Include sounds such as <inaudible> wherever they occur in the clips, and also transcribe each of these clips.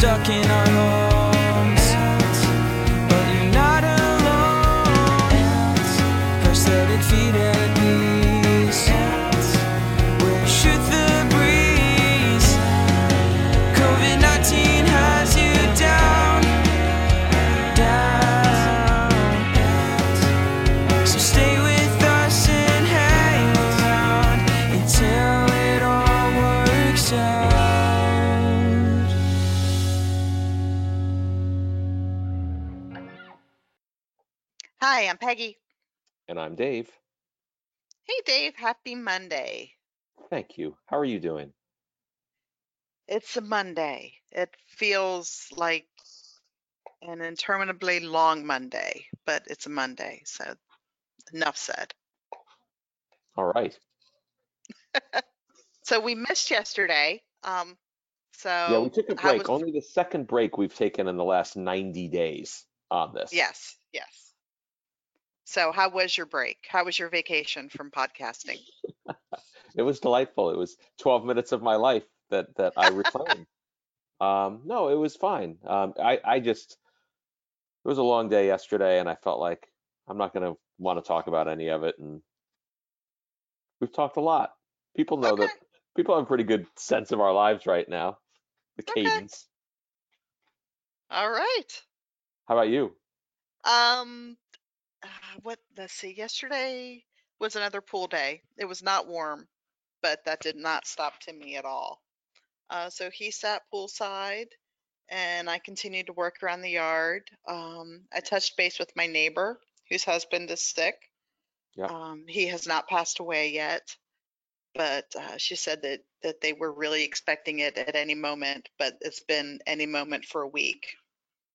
stuck in our homes. I'm Peggy. And I'm Dave. Hey, Dave. Happy Monday. Thank you. How are you doing? It's a Monday. It feels like an interminably long Monday, but it's a Monday. So enough said. All right. <laughs> So we missed yesterday. Um, so Yeah, we took a break. was- Only the second break we've taken in the last 90 days on this. yes, yes. So how was your break? How was your vacation from podcasting? <laughs> It was delightful. It was 12 minutes of my life that that I reclaimed. <laughs> um, no, it was fine. Um, I I just it was a long day yesterday, and I felt like I'm not going to want to talk about any of it. And we've talked a lot. People know that people have a pretty good sense of our lives right now. The Okay. cadence. All right. How about you? Um, uh, what, let's see, yesterday was another pool day. It was not warm, but that did not stop Timmy at all. Uh, so he sat poolside and I continued to work around the yard. Um, I touched base with my neighbor whose husband is sick. Yeah. Um, he has not passed away yet, but uh, she said that that they were really expecting it at any moment, but it's been any moment for a week.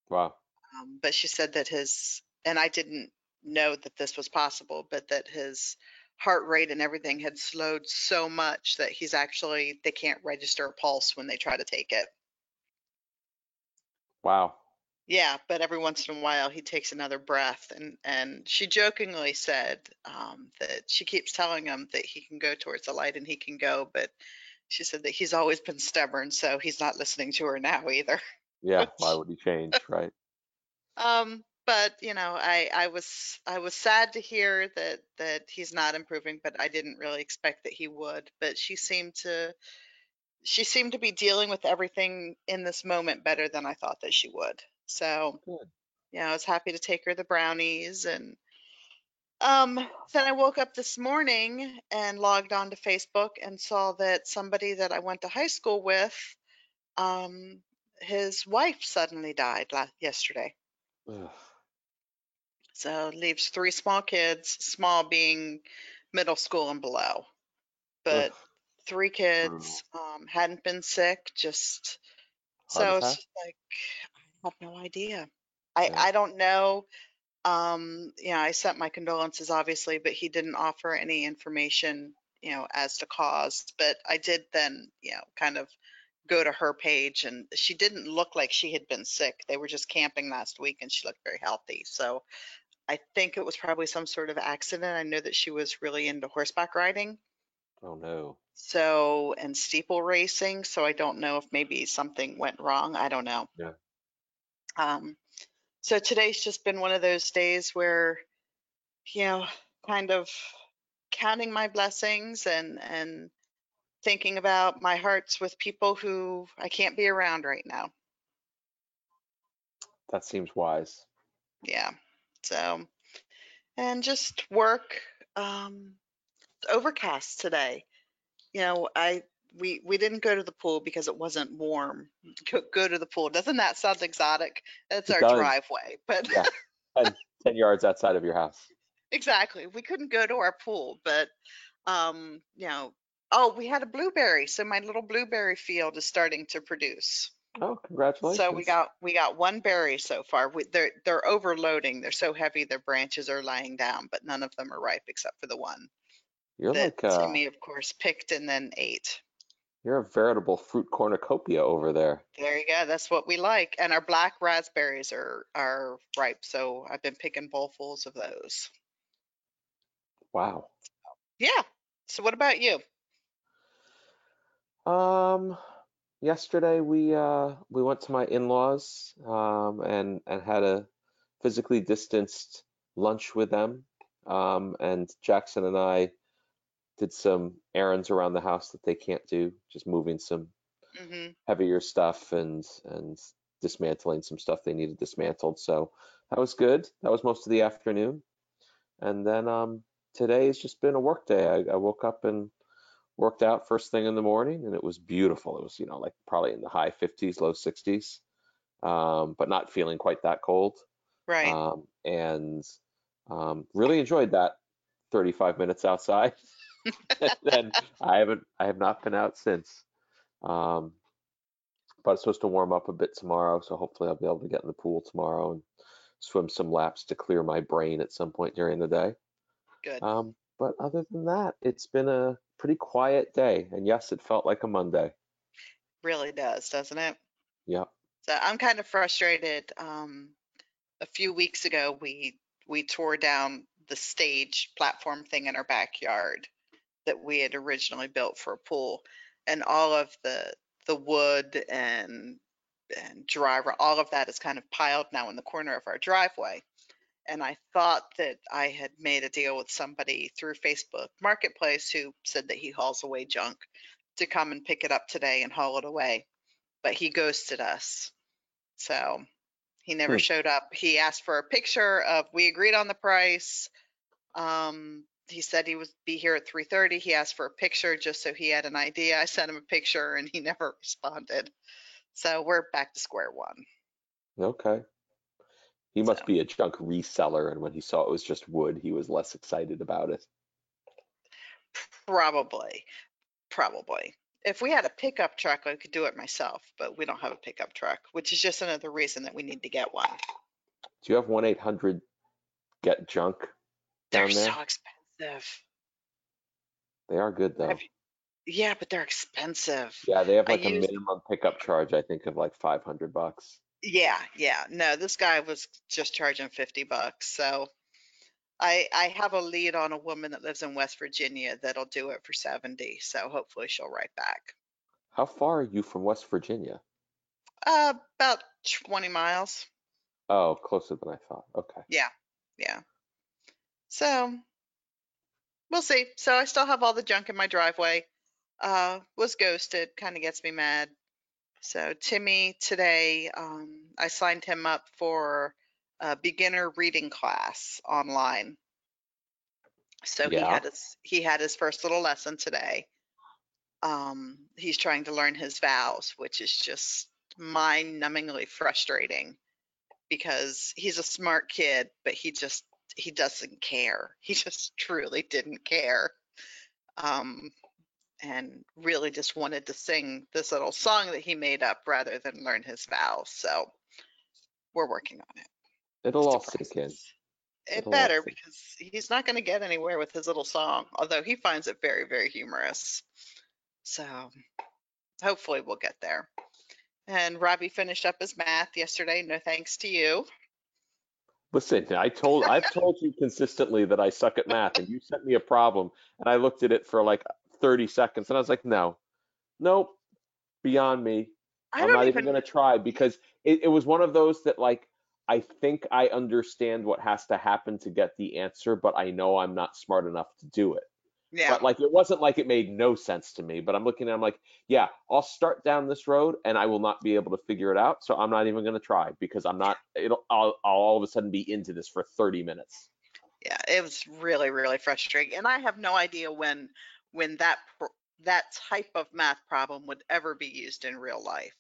Wow. Um, but she said that his, and I didn't know that this was possible, but that his heart rate and everything had slowed so much that he's actually, they can't register a pulse when they try to take it. Wow. Yeah, but every once in a while he takes another breath. And, and she jokingly said um, that she keeps telling him that he can go towards the light and he can go, but she said that he's always been stubborn, so he's not listening to her now either. Yeah. <laughs> Why would he change? Right. Um, but you know, I I was I was sad to hear that that he's not improving, but I didn't really expect that he would. But she seemed to she seemed to be dealing with everything in this moment better than I thought that she would. So, Good. yeah, I was happy to take her the brownies and um then I woke up this morning and logged on to Facebook and saw that somebody that I went to high school with um his wife suddenly died la- yesterday. Ugh. So leaves three small kids, small being middle school and below. But Ugh. three kids, um, hadn't been sick, just so it's just like I have no idea. I Yeah. I don't know. Um, you know, I sent my condolences obviously, but he didn't offer any information, you know, as to cause. But I did then, you know, kind of go to her page and she didn't look like she had been sick. They were just camping last week and she looked very healthy. So I think it was probably some sort of accident. I know that she was really into horseback riding. Oh no. So, and steeple racing. So I don't know if maybe something went wrong. I don't know. Yeah. Um, so today's just been one of those days where, you know, kind of counting my blessings and, and thinking about my hearts with people who I can't be around right now. That seems wise. Yeah. So, and just work. Um, it's overcast today. You know, I we we didn't go to the pool because it wasn't warm. <laughs> Go, go to the pool. Doesn't that sound exotic? That's It our does. driveway. But Yeah. <laughs> 10 yards outside of your house. exactly, we couldn't go to our pool. But um, you know, oh, we had a blueberry. So my little blueberry field is starting to produce. Oh, congratulations. So we got we got one berry so far. We, they're they're overloading. They're so heavy their branches are lying down, but none of them are ripe except for the one You're that like uh, Timmy, of course, picked and then ate. you're a veritable fruit cornucopia over there. There you go. That's what we like. And our black raspberries are are ripe, so I've been picking bowlfuls of those. Wow. Yeah. So what about you? Um, yesterday we uh we went to my in-laws um and and had a physically distanced lunch with them. Um and Jackson and I did some errands around the house that they can't do, just moving some hmm heavier stuff and and dismantling some stuff they needed dismantled. So that was good. That was most of the afternoon. And then um today has just been a work day. I, I woke up and worked out first thing in the morning and it was beautiful. It was, you know, like probably in the high 50s, low 60s, um, but not feeling quite that cold. Right. Um, and um, really enjoyed that 35 minutes outside. <laughs> and then I haven't, I have not been out since. Um, but it's supposed to warm up a bit tomorrow, so hopefully I'll be able to get in the pool tomorrow and swim some laps to clear my brain at some point during the day. Good. Um, but other than that, it's been a pretty quiet day. And yes, it felt like a Monday. Really does, doesn't it? Yep. So I'm kind of frustrated. Um, a few weeks ago, we we tore down the stage platform thing in our backyard that we had originally built for a pool, and all of the the wood and and driver, all of that is kind of piled now in the corner of our driveway. And I thought that I had made a deal with somebody through Facebook Marketplace who said that he hauls away junk to come and pick it up today and haul it away. But he ghosted us. So he never Hmm. showed up. He asked for a picture of we agreed on the price. Um he said he would be here at 3:30. He asked for a picture just so he had an idea. I sent him a picture and he <laughs> never responded. So we're back to square one. Okay. He must So. be a junk reseller, and when he saw it was just wood, he was less excited about it. Probably. Probably. If we had a pickup truck, I could do it myself, but we don't have a pickup truck, which is just another reason that we need to get one. Do you have 1 800 get junk They're there? so expensive. They are good though. Yeah, but they're expensive. Yeah, they have like a used- minimum pickup charge, I think, of like 500 bucks. Yeah, yeah. No, this guy was just charging 50 bucks. So I I have a lead on a woman that lives in West Virginia that'll do it for 70. So hopefully she'll write back. How far are you from West Virginia? Uh about 20 miles. Oh, closer than I thought. Okay. Yeah. Yeah. So we'll see. So I still have all the junk in my driveway. Uh, was ghosted, kind of gets me mad. So Timmy today, um, I signed him up for a beginner reading class online. So he had his he had his first little lesson today. Um, he's trying to learn his vowels, which is just mind-numbingly frustrating because he's a smart kid, but he just he doesn't care. <laughs> He just truly didn't care. Um, and really just wanted to sing this little song that he made up rather than learn his vowels. So we're working on it. It'll all sink in. It It'll better because he's not going to get anywhere with his little song, although he finds it very, very humorous. So hopefully we'll get there. And Robbie finished up his math yesterday. No thanks to you. Listen, I told I've told you consistently that I suck at math, and you sent me a problem, and I looked at it for like 30 seconds, and I was like, no, nope, beyond me. I I'm don't even. even gonna try because it, it was one of those that like I think I understand what has to happen to get the answer, but I know I'm not smart enough to do it. yeah. But like it wasn't like it made no sense to me. But I'm looking at it, I'm like, yeah, I'll start down this road and I will not be able to figure it out. So I'm not even gonna try because I'm not it'll I'll, I'll all of a sudden be into this for 30 minutes. yeah it was really really frustrating and i have no idea when when that that type of math problem would ever be used in real life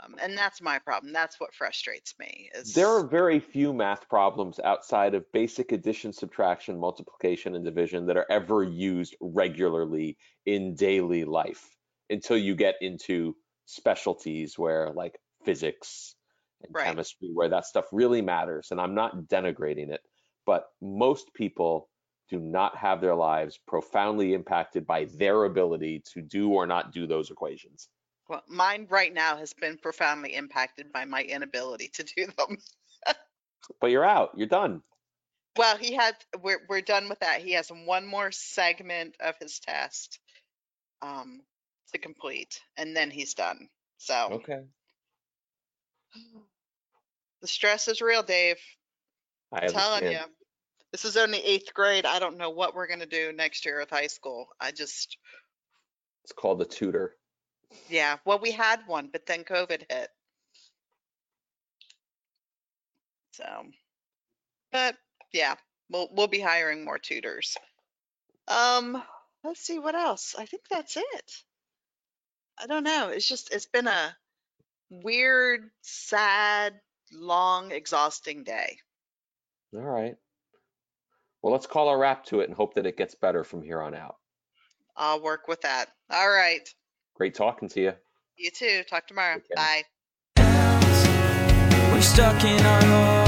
um, and that's my problem that's what frustrates me is There are very few math problems outside of basic addition, subtraction, multiplication, and division that are ever used regularly in daily life until you get into specialties where like physics and Right. chemistry, where that stuff really matters. And I'm not denigrating it, but most people do not have their lives profoundly impacted by their ability to do or not do those equations. well, mine right now has been profoundly impacted by my inability to do them <laughs> But you're out, you're done. well he had we're, we're done with that he has one more segment of his test um to complete, and then he's done. So Okay. <sighs> the stress is real, Dave. I I'm telling you. This is only eighth grade. I don't know what we're gonna do next year with high school. I just, It's called the tutor. yeah. Well, we had one, but then COVID hit. So, but yeah, we'll we'll be hiring more tutors. Um, let's see what else. I think that's it. I don't know. It's just it's been a weird, sad, long, exhausting day. All right. Well, let's call a wrap to it and hope that it gets better from here on out. I'll work with that. All right. Great talking to you. You too. Talk tomorrow. Bye. We're stuck in our